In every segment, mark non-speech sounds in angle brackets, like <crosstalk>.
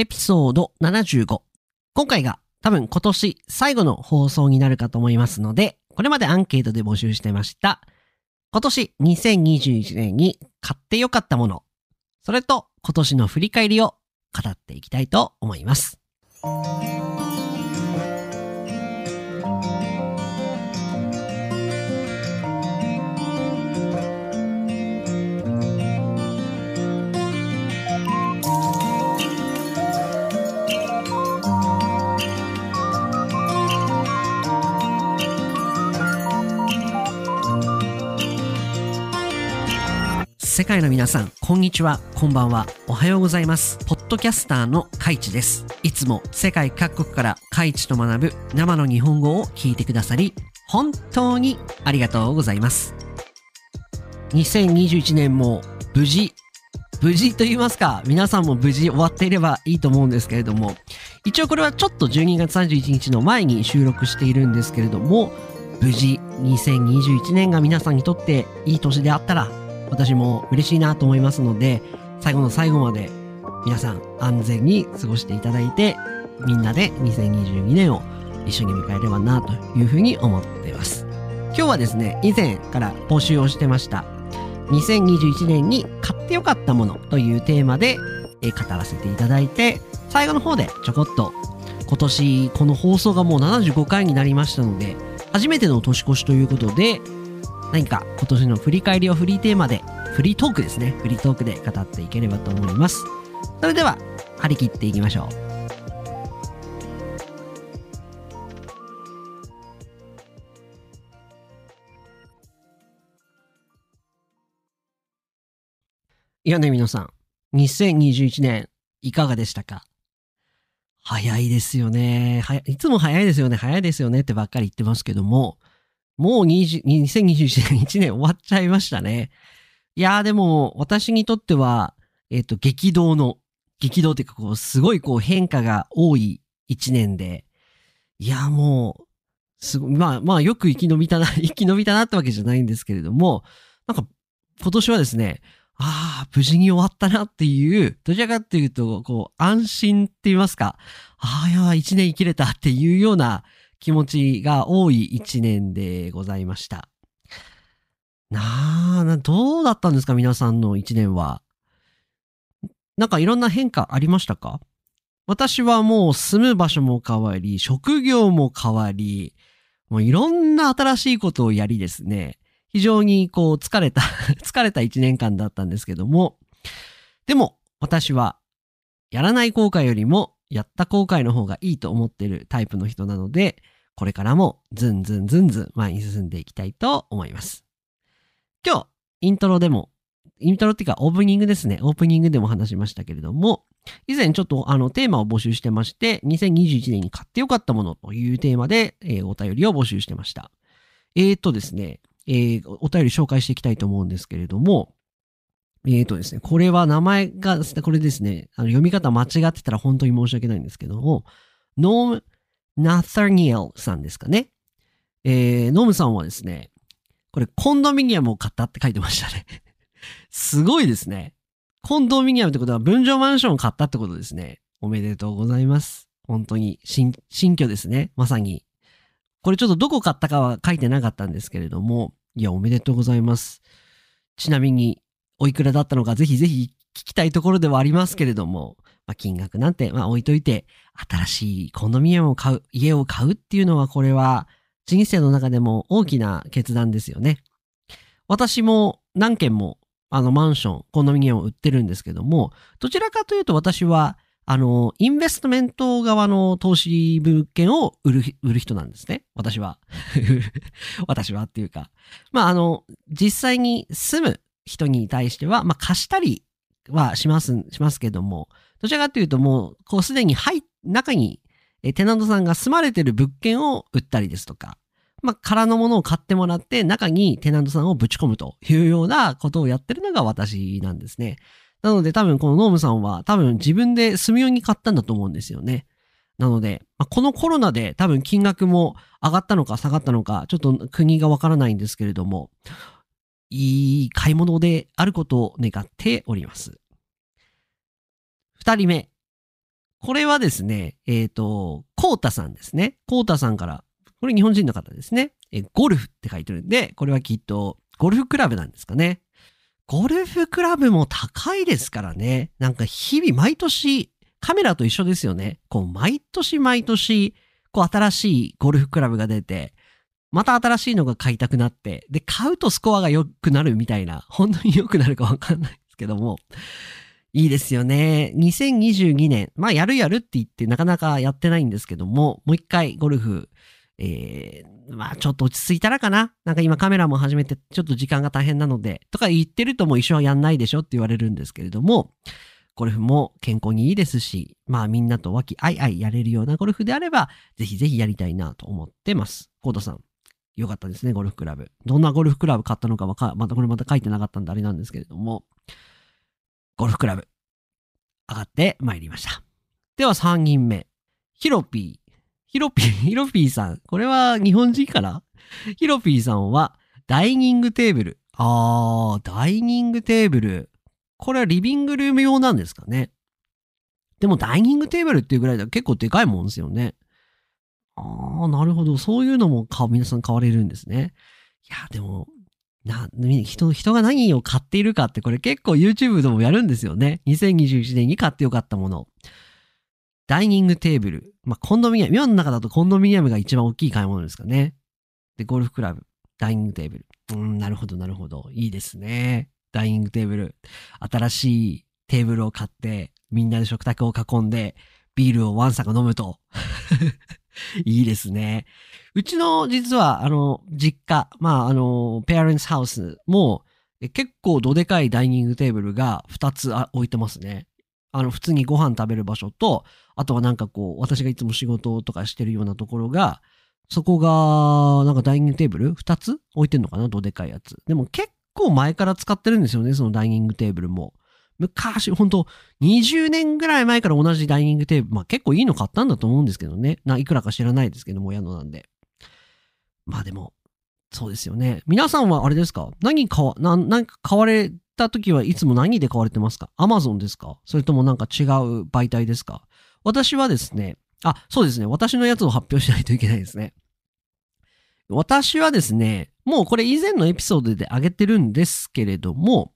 エピソード75。今回が多分今年最後の放送になるかと思いますので、これまでアンケートで募集してました。今年2021年に買って良かったもの、それと今年の振り返りを語っていきたいと思います。世界の皆さん、こんにちは、こんばんは、おはようございます。ポッドキャスターのカイチです。いつも世界各国からカイチと学ぶ生の日本語を聞いてくださり、本当にありがとうございます。2021年も無事、無事と言いますか、皆さんも無事終わっていればいいと思うんですけれども、一応これはちょっと12月31日の前に収録しているんですけれども、無事2021年が皆さんにとっていい年であったら私も嬉しいなと思いますので、最後の最後まで皆さん安全に過ごしていただいて、みんなで2022年を一緒に迎えればなというふうに思っています。今日はですね、以前から募集をしてました。2021年に買ってよかったものというテーマで語らせていただいて、最後の方でちょこっと今年この放送がもう75回になりましたので、初めての年越しということで、何か今年の振り返りをフリーテーマで、フリートークですね。フリートークで語っていければと思います。それでは、張り切っていきましょう。いやね、皆さん。2021年、いかがでしたか？早いですよね。いつも早いですよね。早いですよねってばっかり言ってますけども、もう20 2021年1年終わっちゃいましたね。いやーでも、私にとっては、えっ、ー、と、激動の、激動っていうか、こう、すごいこう変化が多い1年で、いやーもう、すごい、まあまあよく生き延びたな、<laughs> 生き延びたなってわけじゃないんですけれども、なんか、今年はですね、ああ、無事に終わったなっていう、どちらかっていうと、こう、安心って言いますか、ああ、いや、一年生きれたっていうような、気持ちが多い一年でございました。なあ、どうだったんですか皆さんの一年は？なんかいろんな変化ありましたか？私はもう住む場所も変わり、職業も変わり、もういろんな新しいことをやりですね、非常にこう疲れた <laughs> 疲れた一年間だったんですけども、でも私はやらない後悔よりもやった後悔の方がいいと思ってるタイプの人なので、これからもずんずんずんずん前に進んでいきたいと思います。今日、イントロでも、イントロっていうかオープニングですね。オープニングでも話しましたけれども、以前ちょっとあのテーマを募集してまして、2021年に買ってよかったものというテーマで、えー、お便りを募集してました。えーとですね、えー、お便り紹介していきたいと思うんですけれども、えーとですね、これは名前が、これですね、あの読み方間違ってたら本当に申し訳ないんですけども、ノーム・ナサニエルさんですかね。えー、ノームさんはですね、これコンドミニアムを買ったって書いてましたね。<laughs> すごいですね。コンドミニアムってことは分譲マンションを買ったってことですね。おめでとうございます。本当に新、新居ですね。まさに。これちょっとどこ買ったかは書いてなかったんですけれども、いや、おめでとうございます。ちなみに、おいくらだったのかぜひぜひ聞きたいところではありますけれども、まあ、金額なんて、まあ、置いといて、新しいコンドミニアムを買う、家を買うっていうのは、これは人生の中でも大きな決断ですよね。私も何軒も、あの、マンション、コンドミニアムを売ってるんですけども、どちらかというと私は、あの、インベストメント側の投資物件を売る、売る人なんですね。私は。<laughs> 私はっていうか。まあ、あの、実際に住む人に対しては、まあ、貸したりはします、しますけども、どちらかというともう、こうすでに入、中に、えテナントさんが住まれてる物件を売ったりですとか、まあ、空のものを買ってもらって、中にテナントさんをぶち込むというようなことをやってるのが私なんですね。なので多分このノームさんは多分自分で住みように買ったんだと思うんですよね。なので、まあ、このコロナで多分金額も上がったのか下がったのか、ちょっと国がわからないんですけれども、いい買い物であることを願っております。二人目。これはですね、えっ、と、コータさんですね。コータさんから、これ日本人の方ですね。えゴルフって書いてるんで、これはきっとゴルフクラブなんですかね。ゴルフクラブも高いですからね。なんか日々毎年、カメラと一緒ですよね。こう毎年毎年、こう新しいゴルフクラブが出て、また新しいのが買いたくなって、で、買うとスコアが良くなるみたいな、本当に良くなるかわかんないですけども、いいですよね。2022年、まあやるやるって言ってなかなかやってないんですけども、もう一回ゴルフ、えー、まあちょっと落ち着いたらかな。なんか今カメラも始めてちょっと時間が大変なので、とか言ってるともう一緒はやんないでしょって言われるんですけれども、ゴルフも健康にいいですし、まあみんなと和気あいあいやれるようなゴルフであれば、ぜひぜひやりたいなと思ってます。コードさん、よかったですね、ゴルフクラブ。どんなゴルフクラブ買ったのかはか、またこれまた書いてなかったんであれなんですけれども、ゴルフクラブ、上がってまいりました。では3人目、ヒロピー。ヒロピー、ヒロピーさん。これは日本人かな？ヒロピーさんは、ダイニングテーブル。あー、ダイニングテーブル。これはリビングルーム用なんですかね？でもダイニングテーブルっていうぐらいだと結構でかいもんですよね。ああ、なるほど。そういうのも皆さん買われるんですね。いや、でも、な、人、人が何を買っているかってこれ結構 YouTube でもやるんですよね。2021年に買ってよかったもの。ダイニングテーブル。まあ、コンドミニアム。世の中だとコンドミニアムが一番大きい買い物ですかね。で、ゴルフクラブ。ダイニングテーブル。うん、なるほど、なるほど。いいですね。ダイニングテーブル。新しいテーブルを買って、みんなで食卓を囲んで、ビールをワンサカ飲むと。<laughs> いいですね。うちの実は、あの、実家、まあ、あの、ペアレンツハウスも、結構どでかいダイニングテーブルが2つ置いてますね。あの、普通にご飯食べる場所と、あとはなんかこう、私がいつも仕事とかしてるようなところが、そこが、なんかダイニングテーブル ?2 つ置いてんのかな？どでかいやつ。でも結構前から使ってるんですよね、そのダイニングテーブルも。昔、ほんと、20年ぐらい前から同じダイニングテーブル、まあ結構いいの買ったんだと思うんですけどね。な、いくらか知らないですけども、親のなんで。まあでも、そうですよね。皆さんはあれですか？何買わ、な、なんか買われた時はいつも何で買われてますか？アマゾンですか？それともなんか違う媒体ですか？私はですね、あ、そうですね。私のやつを発表しないといけないですね。私はですね、もうこれ以前のエピソードで上げてるんですけれども、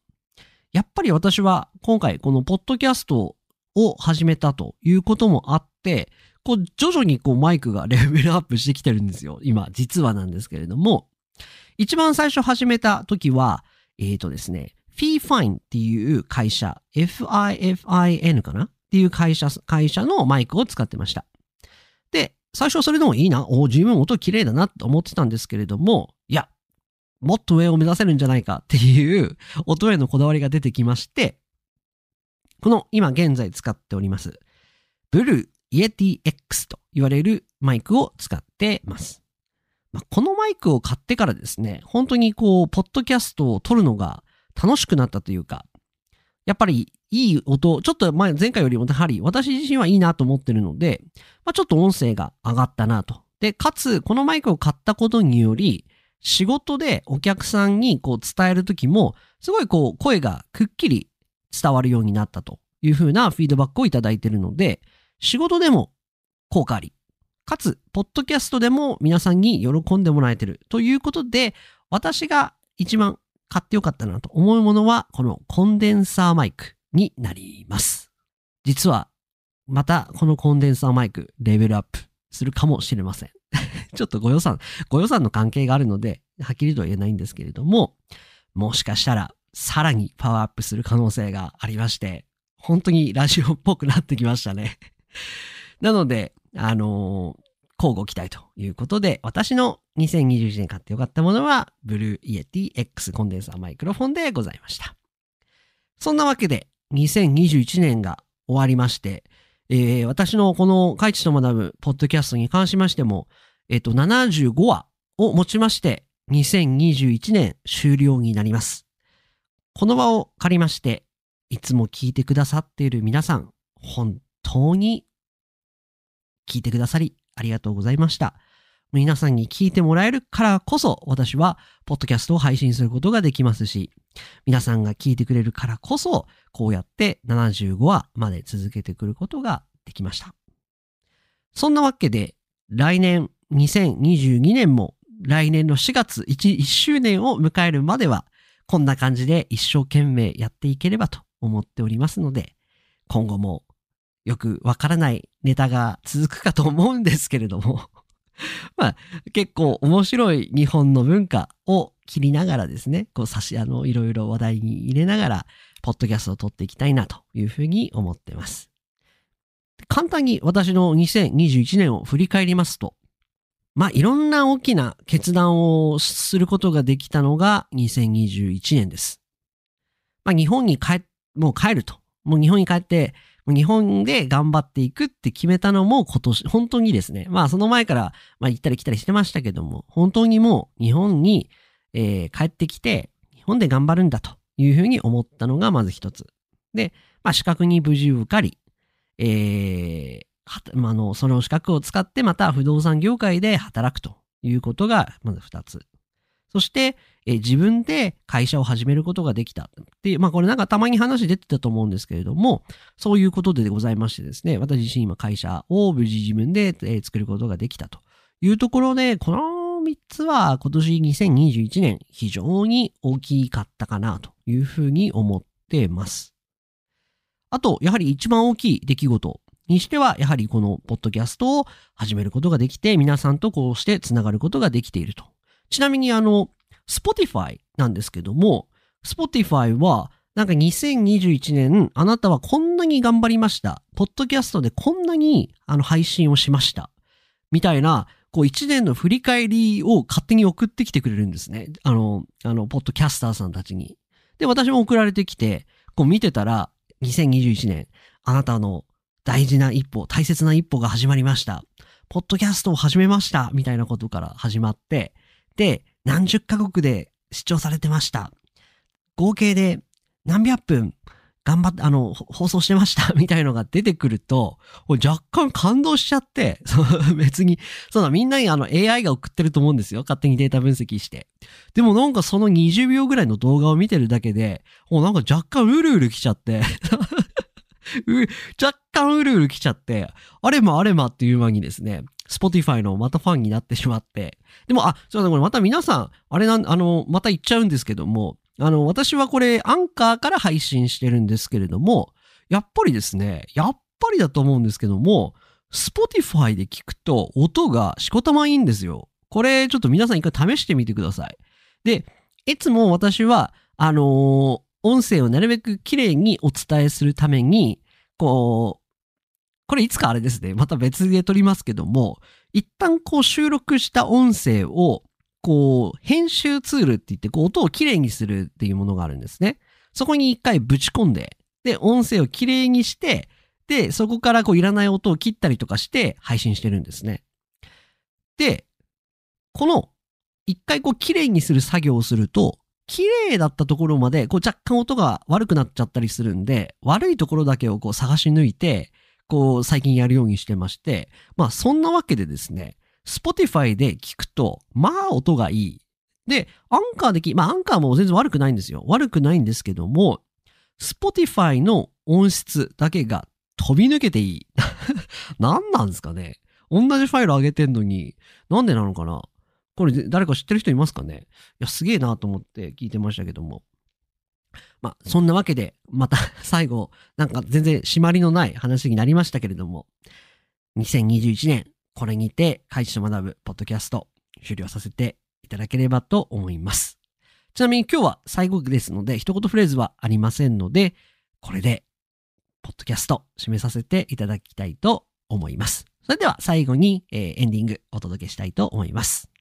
やっぱり私は今回このポッドキャストを始めたということもあって、こう徐々にこうマイクがレベルアップしてきてるんですよ。今、実はなんですけれども、一番最初始めた時は、えっ、ー、とですね、FeeFine っていう会社、FIFIN かなっていう会社、会社のマイクを使ってました。で、最初それでもいいな、お十分音綺麗だなと思ってたんですけれども、もっと上を目指せるんじゃないかっていう音へのこだわりが出てきまして、この今現在使っております、 Blue Yeti X と言われるマイクを使ってます。まあ、このマイクを買ってからですね、本当にこう、ポッドキャストを撮るのが楽しくなったというか、やっぱりいい音、ちょっと前前回よりもやはり私自身はいいなと思ってるので、まあ、ちょっと音声が上がったなと。で、かつ、このマイクを買ったことにより、仕事でお客さんにこう伝えるときも、すごいこう声がくっきり伝わるようになったというふうなフィードバックをいただいているので、仕事でも効果あり。かつ、ポッドキャストでも皆さんに喜んでもらえてるということで、私が一番買ってよかったなと思うものは、このコンデンサーマイクになります。実は、またこのコンデンサーマイク、レベルアップするかもしれません。ちょっとご予算、ご予算の関係があるので、はっきりとは言えないんですけれども、もしかしたら、さらにパワーアップする可能性がありまして、本当にラジオっぽくなってきましたね。<laughs> なので、あのー、乞うご期待ということで、私の2021年買ってよかったものは、 Blue Yeti X コンデンサーマイクロフォンでございました。そんなわけで、2021年が終わりまして、えー、私のこの、カイチと学ぶポッドキャストに関しましても、えっ、と、75話をもちまして、2021年終了になります。この場を借りまして、いつも聞いてくださっている皆さん、本当に聞いてくださりありがとうございました。皆さんに聞いてもらえるからこそ、私は、ポッドキャストを配信することができますし、皆さんが聞いてくれるからこそ、こうやって75話まで続けてくることができました。そんなわけで、来年2022年も来年の4月 1, 1周年を迎えるまでは、こんな感じで一生懸命やっていければと思っておりますので、今後もよくわからないネタが続くかと思うんですけれども <laughs> まあ、結構面白い日本の文化を切りながらですね、こう差し、あの、いろいろ話題に入れながら、ポッドキャストを撮っていきたいなというふうに思ってます。簡単に私の2021年を振り返りますと、まあ、いろんな大きな決断をすることができたのが2021年です。まあ、日本に帰、もう帰ると。もう日本に帰って、日本で頑張っていくって決めたのも今年、本当にですね。まあその前から、まあ行ったり来たりしてましたけども、本当にもう日本に、えー、帰ってきて、日本で頑張るんだというふうに思ったのがまず一つ。で、まあ資格に無事受かり、えー、まあの、その資格を使ってまた不動産業界で働くということがまず二つ。そして、え自分で会社を始めることができたっていう、まあこれなんかたまに話出てたと思うんですけれども、そういうことでございましてですね、私自身今会社を無事自分で、え作ることができたというところで、この3つは今年2021年非常に大きかったかなというふうに思ってます。あと、やはり一番大きい出来事にしては、やはりこのポッドキャストを始めることができて、皆さんとこうして繋がることができているとちなみにあの、Spotify なんですけども、Spotify は、なんか2021年、あなたはこんなに頑張りました。ポッドキャストでこんなにあの配信をしました。みたいな、こう一年の振り返りを勝手に送ってきてくれるんですね。あの、あの、ポッドキャスターさんたちに。で、私も送られてきて、こう見てたら、2021年、あなたの大事な一歩、大切な一歩が始まりました。ポッドキャストを始めました。みたいなことから始まって、で、何十カ国で視聴されてました。合計で何百分頑張って、あの、放送してました <laughs> みたいのが出てくると、若干感動しちゃって、<laughs> 別に、そうだ、みんなにあの AI が送ってると思うんですよ。勝手にデータ分析して。でもなんかその20秒ぐらいの動画を見てるだけで、もうなんか若干うるうる来ちゃって <laughs> 若干うるうる来ちゃって、あれまあれまっていう間にですね、Spotify のまたファンになってしまって。でも、あ、すいません、これまた皆さん、あれなん、あの、また言っちゃうんですけども、あの、私はこれ、アンカーから配信してるんですけれども、やっぱりですね、やっぱりだと思うんですけども、Spotify で聞くと音がしこたまいいんですよ。これちょっと皆さん一回試してみてください。で、いつも私は、あのー、音声をなるべく綺麗にお伝えするために、こう、これいつかあれですね、また別で撮りますけども、一旦こう収録した音声を、こう、編集ツールって言って、こう、音をきれいにするっていうものがあるんですね。そこに一回ぶち込んで、で、音声をきれいにして、で、そこからこう、いらない音を切ったりとかして配信してるんですね。で、この、一回こう、きれいにする作業をすると、綺麗だったところまで、こう若干音が悪くなっちゃったりするんで、悪いところだけをこう探し抜いて、こう、最近やるようにしてまして、まあ、そんなわけでですね、Spotify で聞くと、まあ、音がいい。で、アンカーで聞まあ、アンカーも全然悪くないんですよ。悪くないんですけども、Spotify の音質だけが飛び抜けていい。<laughs> 何なんですかね同じファイル上げてんのに、なんでなのかなこれ誰か知ってる人いますかね？いや、すげえなと思って聞いてましたけども。まあ、そんなわけで、また <laughs> 最後、なんか全然締まりのない話になりましたけれども、2021年、これにて、開示と学ぶポッドキャスト、終了させていただければと思います。ちなみに今日は最後ですので、一言フレーズはありませんので、これで、ポッドキャスト、締めさせていただきたいと思います。それでは最後に、えー、エンディングお届けしたいと思います。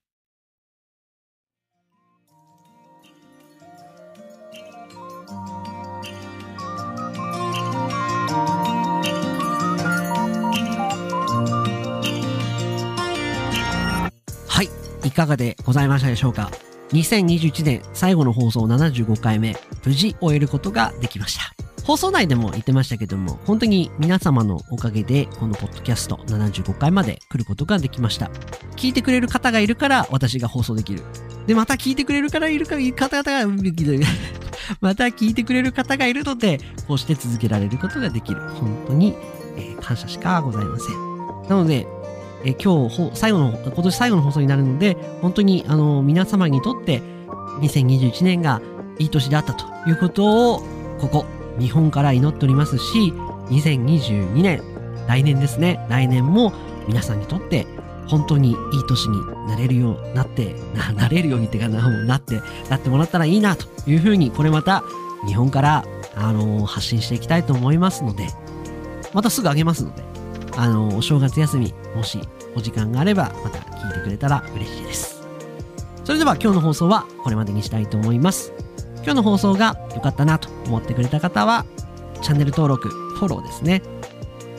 かがでございましたでしょうか？2021年最後の放送75回目、無事終えることができました。放送内でも言ってましたけども、本当に皆様のおかげで、このポッドキャスト75回まで来ることができました。聞いてくれる方がいるから私が放送できる。で、また聞いてくれるからいるから、方々が、<laughs> また聞いてくれる方がいるので、こうして続けられることができる。本当に、えー、感謝しかございません。なので、え今日、最後の、今年最後の放送になるので、本当に、あの、皆様にとって、2021年がいい年であったということを、ここ、日本から祈っておりますし、2022年、来年ですね、来年も皆さんにとって本当にいい年になれるようなって、な、<laughs> なれるようにってかな、なって、なってもらったらいいなというふうに、これまた日本から、あのー、発信していきたいと思いますので、またすぐあげますので、あの、お正月休み、もしお時間があれば、また聞いてくれたら嬉しいです。それでは今日の放送はこれまでにしたいと思います。今日の放送が良かったなと思ってくれた方は、チャンネル登録、フォローですね。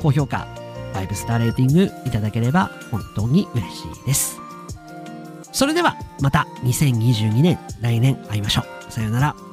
高評価、5スターレーティングいただければ本当に嬉しいです。それではまた2022年来年会いましょう。さようなら。